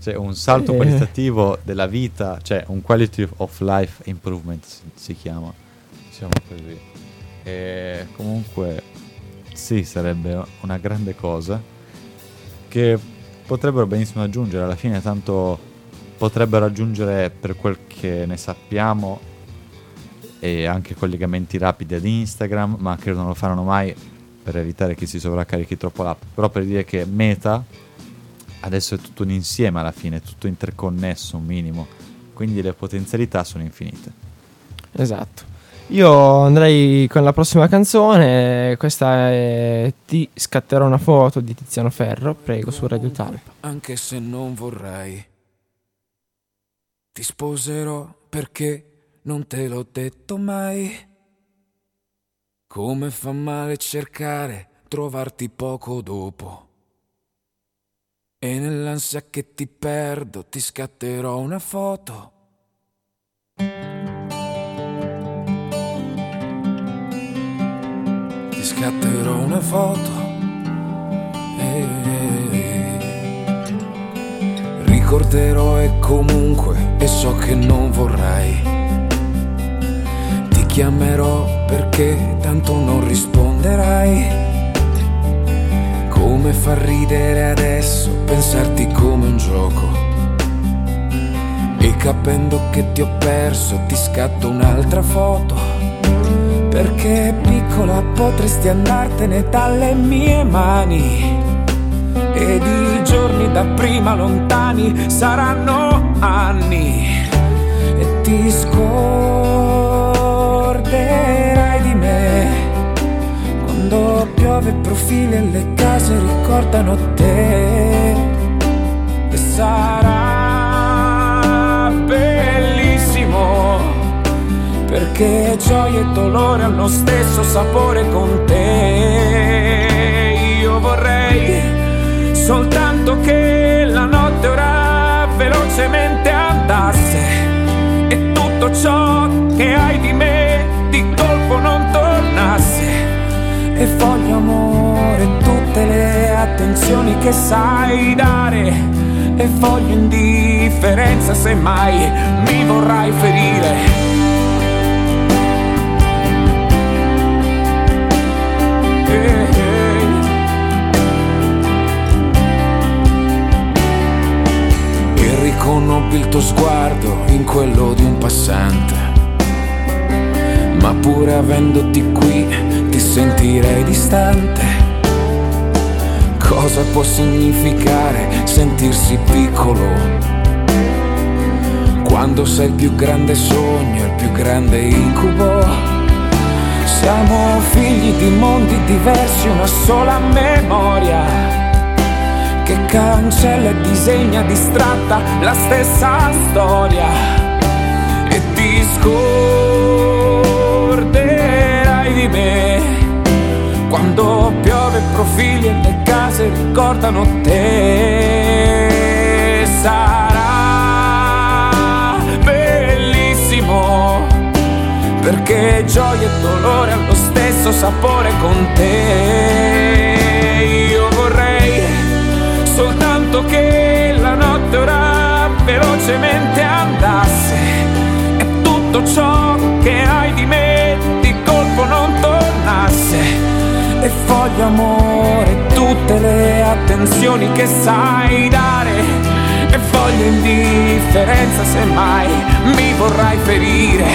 cioè, un salto Eh. qualitativo della vita, cioè un quality of life improvement si, si chiama. Diciamo così. E comunque sì, sarebbe una grande cosa che potrebbero benissimo aggiungere. Alla fine tanto potrebbero aggiungere per quel che ne sappiamo e anche collegamenti rapidi ad Instagram, ma credo non lo faranno mai per evitare che si sovraccarichi troppo l'app. Però per dire che Meta adesso è tutto un insieme alla fine, è tutto interconnesso un minimo, quindi le potenzialità sono infinite. Esatto. Io andrei con la prossima canzone. Questa è Ti scatterò una foto di Tiziano Ferro. Prego, su Radio Talpa. anche se non vorrei. Ti sposerò perché non te l'ho detto mai. Come fa male cercare, trovarti poco dopo. E nell'ansia che ti perdo ti scatterò una foto. Ti scatterò una foto. Eh. Ricorderò e comunque, e so che non vorrai chiamerò perché tanto non risponderai. Come fa ridere adesso pensarti come un gioco. E capendo che ti ho perso ti scatto un'altra foto. Perché piccola potresti andartene dalle mie mani. Ed i giorni da prima lontani saranno anni. E ti scorderai piove profili e le case ricordano te. E sarà bellissimo. Perché gioia e dolore hanno stesso sapore con te. Io vorrei soltanto che la notte ora velocemente andasse e tutto ciò che hai di me E voglio amore tutte le attenzioni che sai dare. E voglio indifferenza se mai mi vorrai ferire. Eh, eh. Riconobbi il tuo sguardo in quello di un passante. Ma pur avendoti qui ti sentirei distante. Cosa può significare sentirsi piccolo? Quando sei il più grande sogno, il più grande incubo. Siamo figli di mondi diversi, una sola memoria che cancella e disegna distratta la stessa storia e ti profili e le case ricordano te. Sarà bellissimo perché gioia e dolore hanno lo stesso sapore con te. Io vorrei soltanto che la notte ora velocemente andasse. E tutto ciò che hai di me e voglio amore tutte le attenzioni che sai dare. E voglio indifferenza se mai mi vorrai ferire.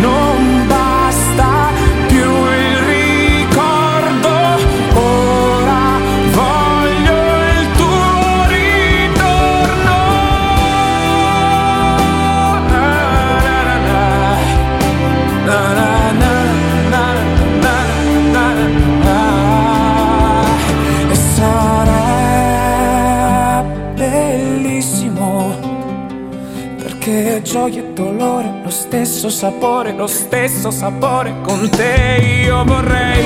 Non basta gioia e dolore, lo stesso sapore, lo stesso sapore con te. Io vorrei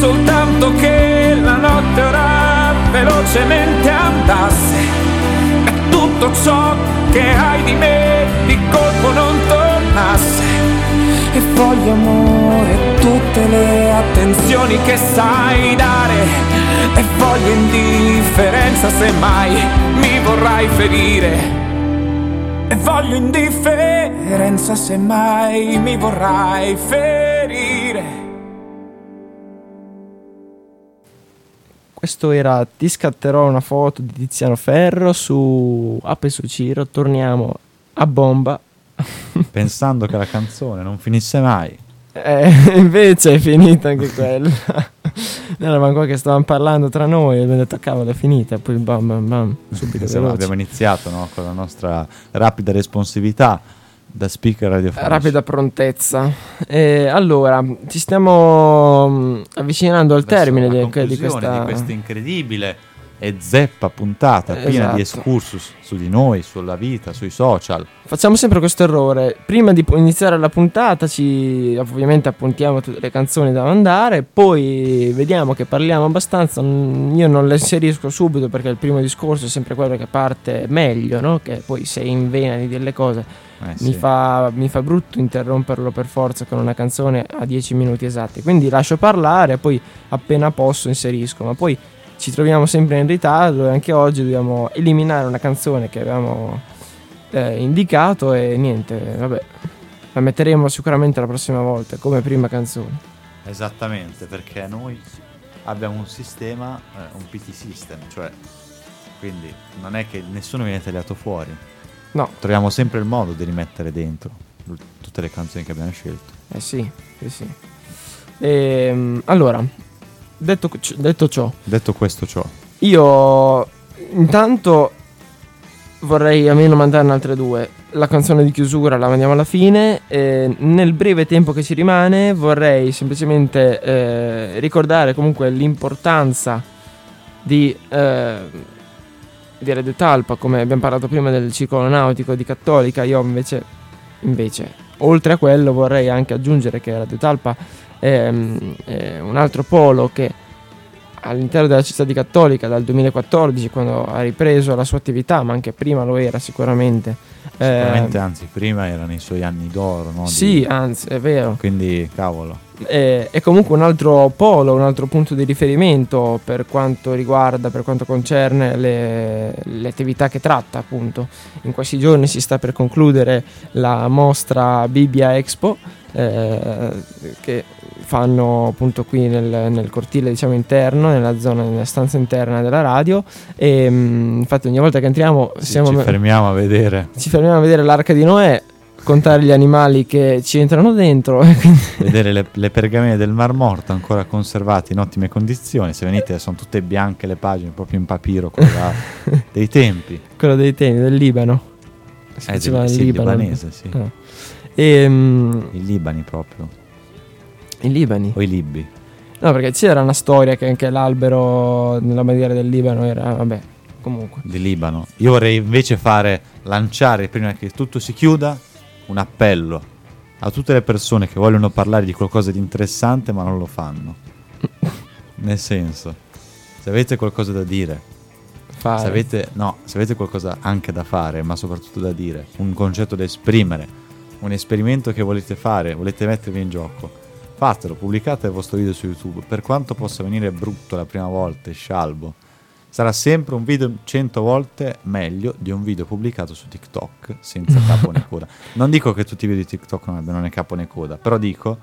soltanto che la notte ora velocemente andasse. E tutto ciò che hai di me di colpo non tornasse. E voglio amore tutte le attenzioni che sai dare. E voglio indifferenza se mai mi vorrai ferire e voglio indifferenza se mai mi vorrai ferire. Questo era Ti scatterò una foto di Tiziano Ferro su Ape su Ciro. Torniamo a bomba. Pensando che la canzone non finisse mai. Eh, invece è finita anche quella. Eravamo qua che stavamo parlando tra noi e abbiamo detto cavolo è finita. Poi bam bam bam. Subito veloci. abbiamo iniziato no, con la nostra rapida responsività da speaker radiofonico. Rapida prontezza. E allora, ci stiamo mm, avvicinando al Verso termine di, di questa... di questa incredibile e zeppa puntata piena di Esatto. excursus su di noi, sulla vita, sui social. Facciamo sempre questo errore. Prima di iniziare la puntata, ci ovviamente appuntiamo tutte le canzoni da mandare. Poi vediamo che parliamo abbastanza. Io non le inserisco subito perché il primo discorso è sempre quello che parte meglio, no? Che poi sei in vena di delle cose. Eh, Mi, sì. fa, mi fa brutto interromperlo per forza con una canzone a 10 minuti esatti. Quindi lascio parlare poi appena posso inserisco. Ma poi ci troviamo sempre in ritardo e anche oggi dobbiamo eliminare una canzone che avevamo eh, indicato e niente, vabbè. la metteremo sicuramente la prossima volta come prima canzone. Esattamente, perché noi abbiamo un sistema, eh, un PT system, cioè quindi non è che nessuno viene tagliato fuori. No, Troviamo sempre il modo di rimettere dentro tutte le canzoni che abbiamo scelto. eh sì, sì, sì. Ehm, allora, detto, detto ciò, Detto questo ciò, io intanto vorrei almeno mandarne altre due. La canzone di chiusura la mandiamo alla fine. e nel breve tempo che ci rimane vorrei semplicemente eh, ricordare comunque l'importanza di, eh, di Radio Talpa, come abbiamo parlato prima del circolo nautico di Cattolica. Io invece, invece oltre a quello vorrei anche aggiungere che Radio Talpa mm, è un altro polo che all'interno della città di Cattolica dal 2014 quando ha ripreso la sua attività ma anche prima lo era sicuramente Eh, sicuramente anzi prima erano i suoi anni d'oro, no? Di- sì anzi è vero. Quindi cavolo, è, è comunque un altro polo un altro punto di riferimento per quanto riguarda per quanto concerne le, le attività che tratta appunto. In questi giorni si sta per concludere la mostra Bibbia Expo eh, che fanno appunto qui nel, nel cortile diciamo interno nella zona nella stanza interna della radio e mm, infatti ogni volta che entriamo Sì, siamo ci fermiamo a vedere, ci fermiamo a vedere l'arca di Noè contare gli animali che ci entrano dentro vedere le, le pergamene del Mar Morto ancora conservate in ottime condizioni. Se venite sono tutte bianche le pagine, proprio in papiro, quello là dei tempi. quello dei temi del Libano si Eh, del- il sì, Libano. libanese, sì. Eh. E, mm, I Libani proprio, i Libani o i Libbi. no perché c'era una storia che anche l'albero nella bandiera del Libano era vabbè comunque di Libano. Io vorrei invece fare lanciare prima che tutto si chiuda un appello a tutte le persone che vogliono parlare di qualcosa di interessante ma non lo fanno. Nel senso, se avete qualcosa da dire, fare se avete, no, se avete qualcosa anche da fare, ma soprattutto da dire, un concetto da esprimere, un esperimento che volete fare, volete mettervi in gioco, fatelo, pubblicate il vostro video su YouTube. Per quanto possa venire brutto la prima volta e scialbo, sarà sempre un video 100 volte meglio di un video pubblicato su TikTok senza capo né coda. Non dico che tutti i video di TikTok non abbiano né capo né coda, però dico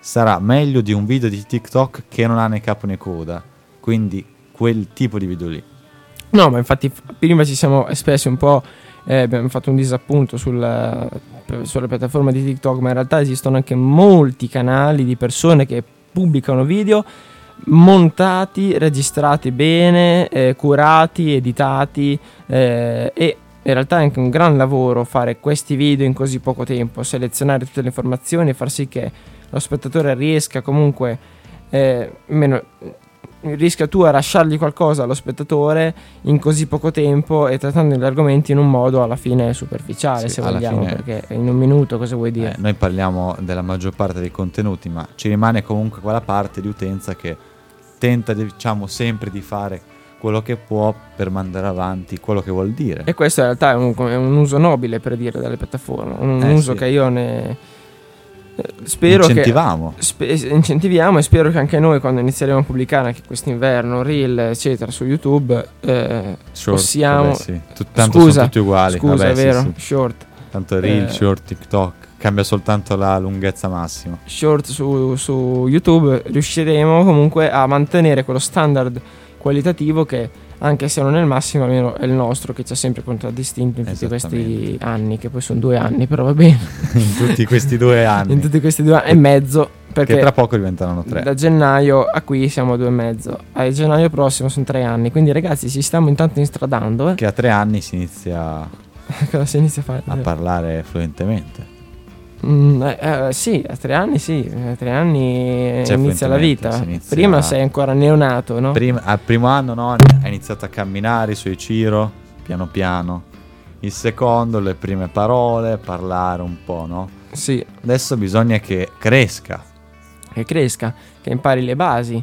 sarà meglio di un video di TikTok che non ha né capo né coda. Quindi quel tipo di video lì. No, ma infatti prima ci siamo espressi un po', eh, abbiamo fatto un disappunto sul- sulla piattaforma di TikTok, ma in realtà esistono anche molti canali di persone che pubblicano video montati, registrati bene, eh, curati, editati eh, e in realtà è anche un gran lavoro fare questi video in così poco tempo, selezionare tutte le informazioni e far sì che lo spettatore riesca comunque eh, meno, riesca tu a lasciargli qualcosa allo spettatore in così poco tempo e trattando gli argomenti in un modo alla fine superficiale Sì, se vogliamo fine- perché in un minuto cosa vuoi dire Eh, noi parliamo della maggior parte dei contenuti, ma ci rimane comunque quella parte di utenza che tenta diciamo sempre di fare quello che può per mandare avanti quello che vuol dire. e questo in realtà è un, è un uso nobile per dire delle piattaforme un Eh, uso sì. che io ne spero che Incentivamo. Spe- incentiviamo e spero che anche noi quando inizieremo a pubblicare anche quest'inverno reel eccetera su YouTube eh, Short, possiamo vabbè, sì. Tut- tanto scusa sono tutti uguali. scusa vabbè, è sì, vero sì. short Tanto reel, Eh. short, TikTok, cambia soltanto la lunghezza massima. short su, su YouTube riusciremo comunque a mantenere quello standard qualitativo che anche se non è il massimo almeno è il nostro che ci ha sempre contraddistinto in tutti questi anni che poi sono due anni però va bene In tutti questi due anni. in tutti questi due anni e mezzo perché che tra poco diventeranno tre. da gennaio a qui siamo a due e mezzo a gennaio prossimo sono tre anni quindi ragazzi ci stiamo intanto instradando eh. Che a tre anni si inizia cosa si inizia a fare a parlare fluentemente. Mm, eh, eh, sì, a tre anni sì, a tre anni Cioè, inizia la vita. inizia- Prima sei ancora neonato, no? Prima- al primo anno no, ha iniziato a camminare i suoi Ciro, piano piano. Il secondo, le prime parole, parlare un po', no? Sì, Adesso bisogna che cresca. che cresca, che impari le basi,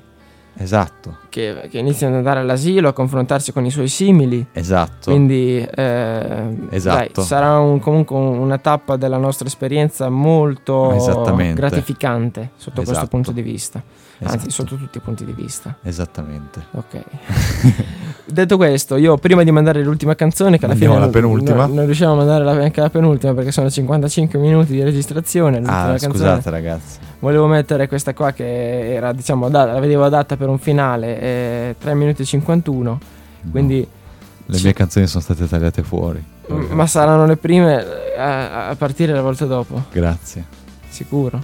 Esatto, che, che inizi ad andare all'asilo, a confrontarsi con i suoi simili. esatto. Quindi eh, Esatto. dai, sarà un- comunque un- una tappa della nostra esperienza molto gratificante sotto questo Esatto. punto di vista. Anzi, Esatto. sotto tutti i punti di vista. Esattamente. Ok. Detto questo, io prima di mandare l'ultima canzone, che alla Mandiamo fine la penultima. Non, non riusciamo a mandare la- anche la penultima perché sono 55 minuti di registrazione. Ah, canzone. scusate ragazzi. Volevo mettere questa qua che era, diciamo, da- la vedevo adatta per un finale, eh, 3 minuti e 51. Quindi, Le mie canzoni sono state tagliate fuori. m- ma saranno le prime eh, a, a partire la volta dopo, Grazie. sicuro.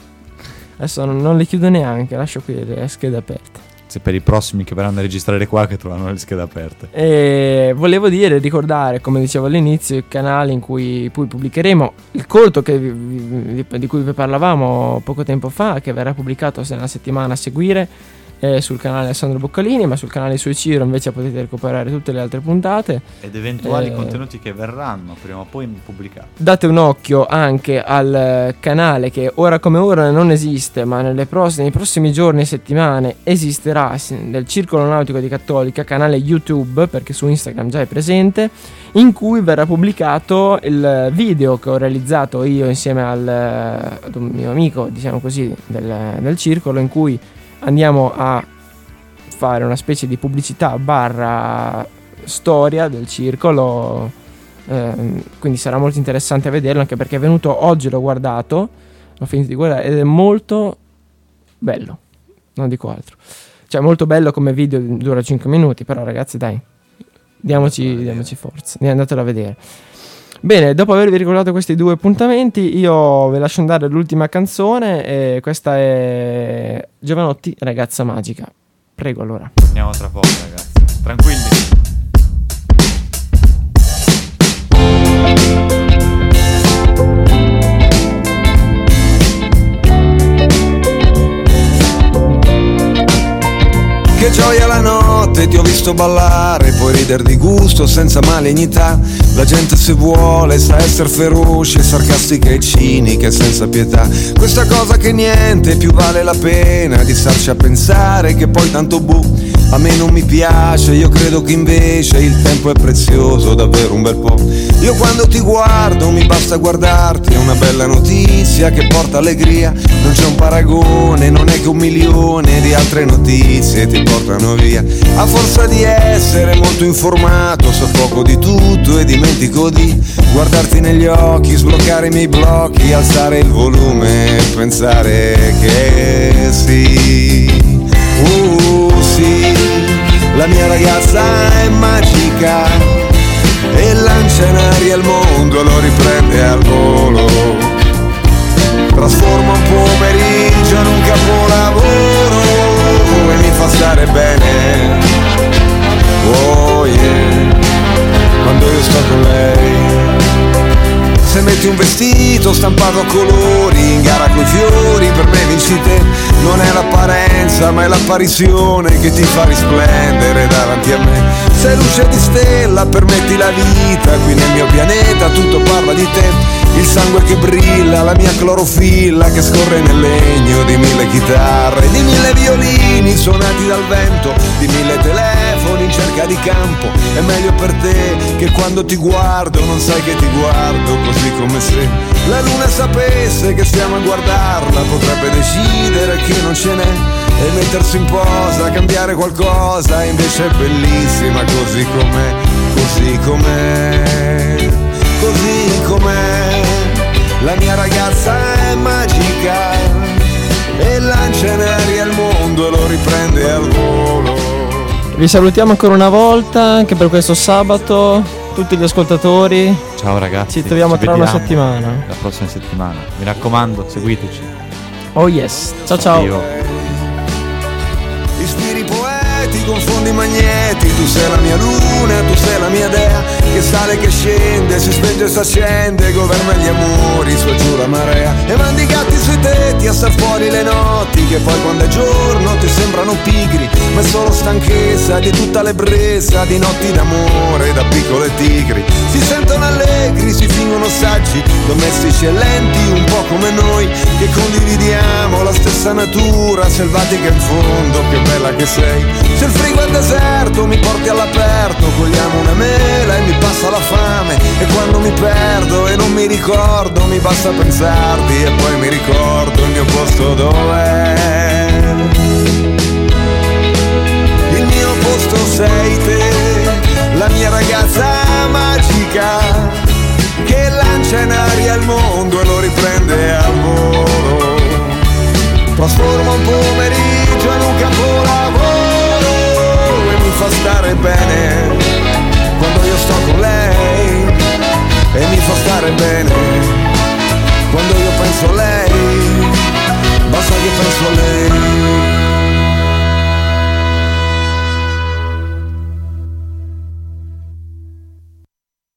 Adesso non, non le chiudo neanche, lascio qui le schede aperte. Se per i prossimi che verranno a registrare qua che trovano le schede aperte. E volevo dire, ricordare, come dicevo all'inizio, il canale in cui poi pubblicheremo il corto che vi- di cui vi parlavamo poco tempo fa, che verrà pubblicato nella settimana a seguire eh, sul canale Alessandro Boccalini, ma sul canale di Sui Ciro invece potete recuperare tutte le altre puntate. Ed eventuali Eh. contenuti che verranno prima o poi pubblicati. Date un occhio anche al canale che ora come ora non esiste, ma nelle pross- nei prossimi giorni e settimane esisterà del Circolo Nautico di Cattolica, canale YouTube, perché su Instagram già è presente, in cui verrà pubblicato il video che ho realizzato io insieme al, ad un mio amico, diciamo così, del, del circolo, in cui andiamo a fare una specie di pubblicità barra storia del circolo. ehm, quindi sarà molto interessante vederlo anche perché è venuto oggi, l'ho guardato, l'ho finito di guardare ed è molto bello, non dico altro. Cioè molto bello come video, dura 5 minuti, però ragazzi dai, diamoci, diamoci forza, andatelo a vedere. Bene, dopo avervi ricordato questi due appuntamenti, io vi lascio andare all'ultima canzone. E questa è Giovanotti, ragazza magica. Prego allora. Torniamo tra poco ragazzi. Tranquilli. Che gioia la notte, ti ho visto ballare, puoi ridere di gusto senza malignità. La gente se vuole sa essere feroce, sarcastica e cinica e senza pietà. Questa cosa che niente più vale la pena di starci a pensare che poi tanto bu. A me non mi piace, io credo che invece il tempo è prezioso, davvero un bel po'. Io quando ti guardo mi basta guardarti, è una bella notizia che porta allegria. Non c'è un paragone, non è che un milione di altre notizie ti portano via. A forza di essere molto informato, so poco di tutto e dimentico di guardarti negli occhi, sbloccare i miei blocchi, alzare il volume e pensare che sì. Uh, sì, la mia ragazza è magica e lancia in aria il mondo, lo riprende al volo. Trasforma un pomeriggio in un capolavoro e mi fa stare bene. Oh yeah, quando io sto con lei. Se metti un vestito stampato a colori in gara coi fiori per me vinci te Non è l'apparenza ma è l'apparizione che ti fa risplendere davanti a me Sei luce di stella, permetti la vita Qui nel mio pianeta tutto parla di te. Il sangue che brilla, la mia clorofilla Che scorre nel legno di mille chitarre Di mille violini suonati dal vento Di mille telefoni in cerca di campo. È meglio per te che quando ti guardo Non sai che ti guardo così come se La luna sapesse che stiamo a guardarla Potrebbe decidere che non ce n'è e mettersi in posa, cambiare qualcosa, invece è bellissima così com'è, così com'è, così com'è. La mia ragazza è magica e lancia in aria il mondo e lo riprende al volo. Vi salutiamo ancora una volta anche per questo sabato. Tutti gli ascoltatori, Ciao ragazzi. ci troviamo tra una settimana. La prossima settimana. Mi raccomando, seguiteci. Oh yes, ciao ciao. Io. Magneti, tu sei la mia luna, tu sei la mia dea, che sale, che scende, si spenge e si accende, governa gli amori, su e giù la marea, e mandi i gatti sui tetti a star fuori le notti, che poi quando è giorno ti sembrano pigri, ma è solo stanchezza di tutta l'ebbrezza, di notti d'amore, da piccole tigri, si sentono allegri, si fingono saggi, domestici e lenti, un po' come noi, che condividiamo la stessa natura, selvatica in fondo, che bella che sei. Se il frigo è deserto, mi porti all'aperto, cogliamo una mela e mi passa la fame e quando mi perdo e non mi ricordo mi basta pensarti e poi mi ricordo il mio posto dov'è. Il mio posto sei te, la mia ragazza magica che lancia in aria il mondo e lo riprende al volo. Trasforma un pomeriggio in un capolavoro e mi fa stare bene quando io sto con lei e mi fa stare bene. Quando io penso a lei basta che penso a lei.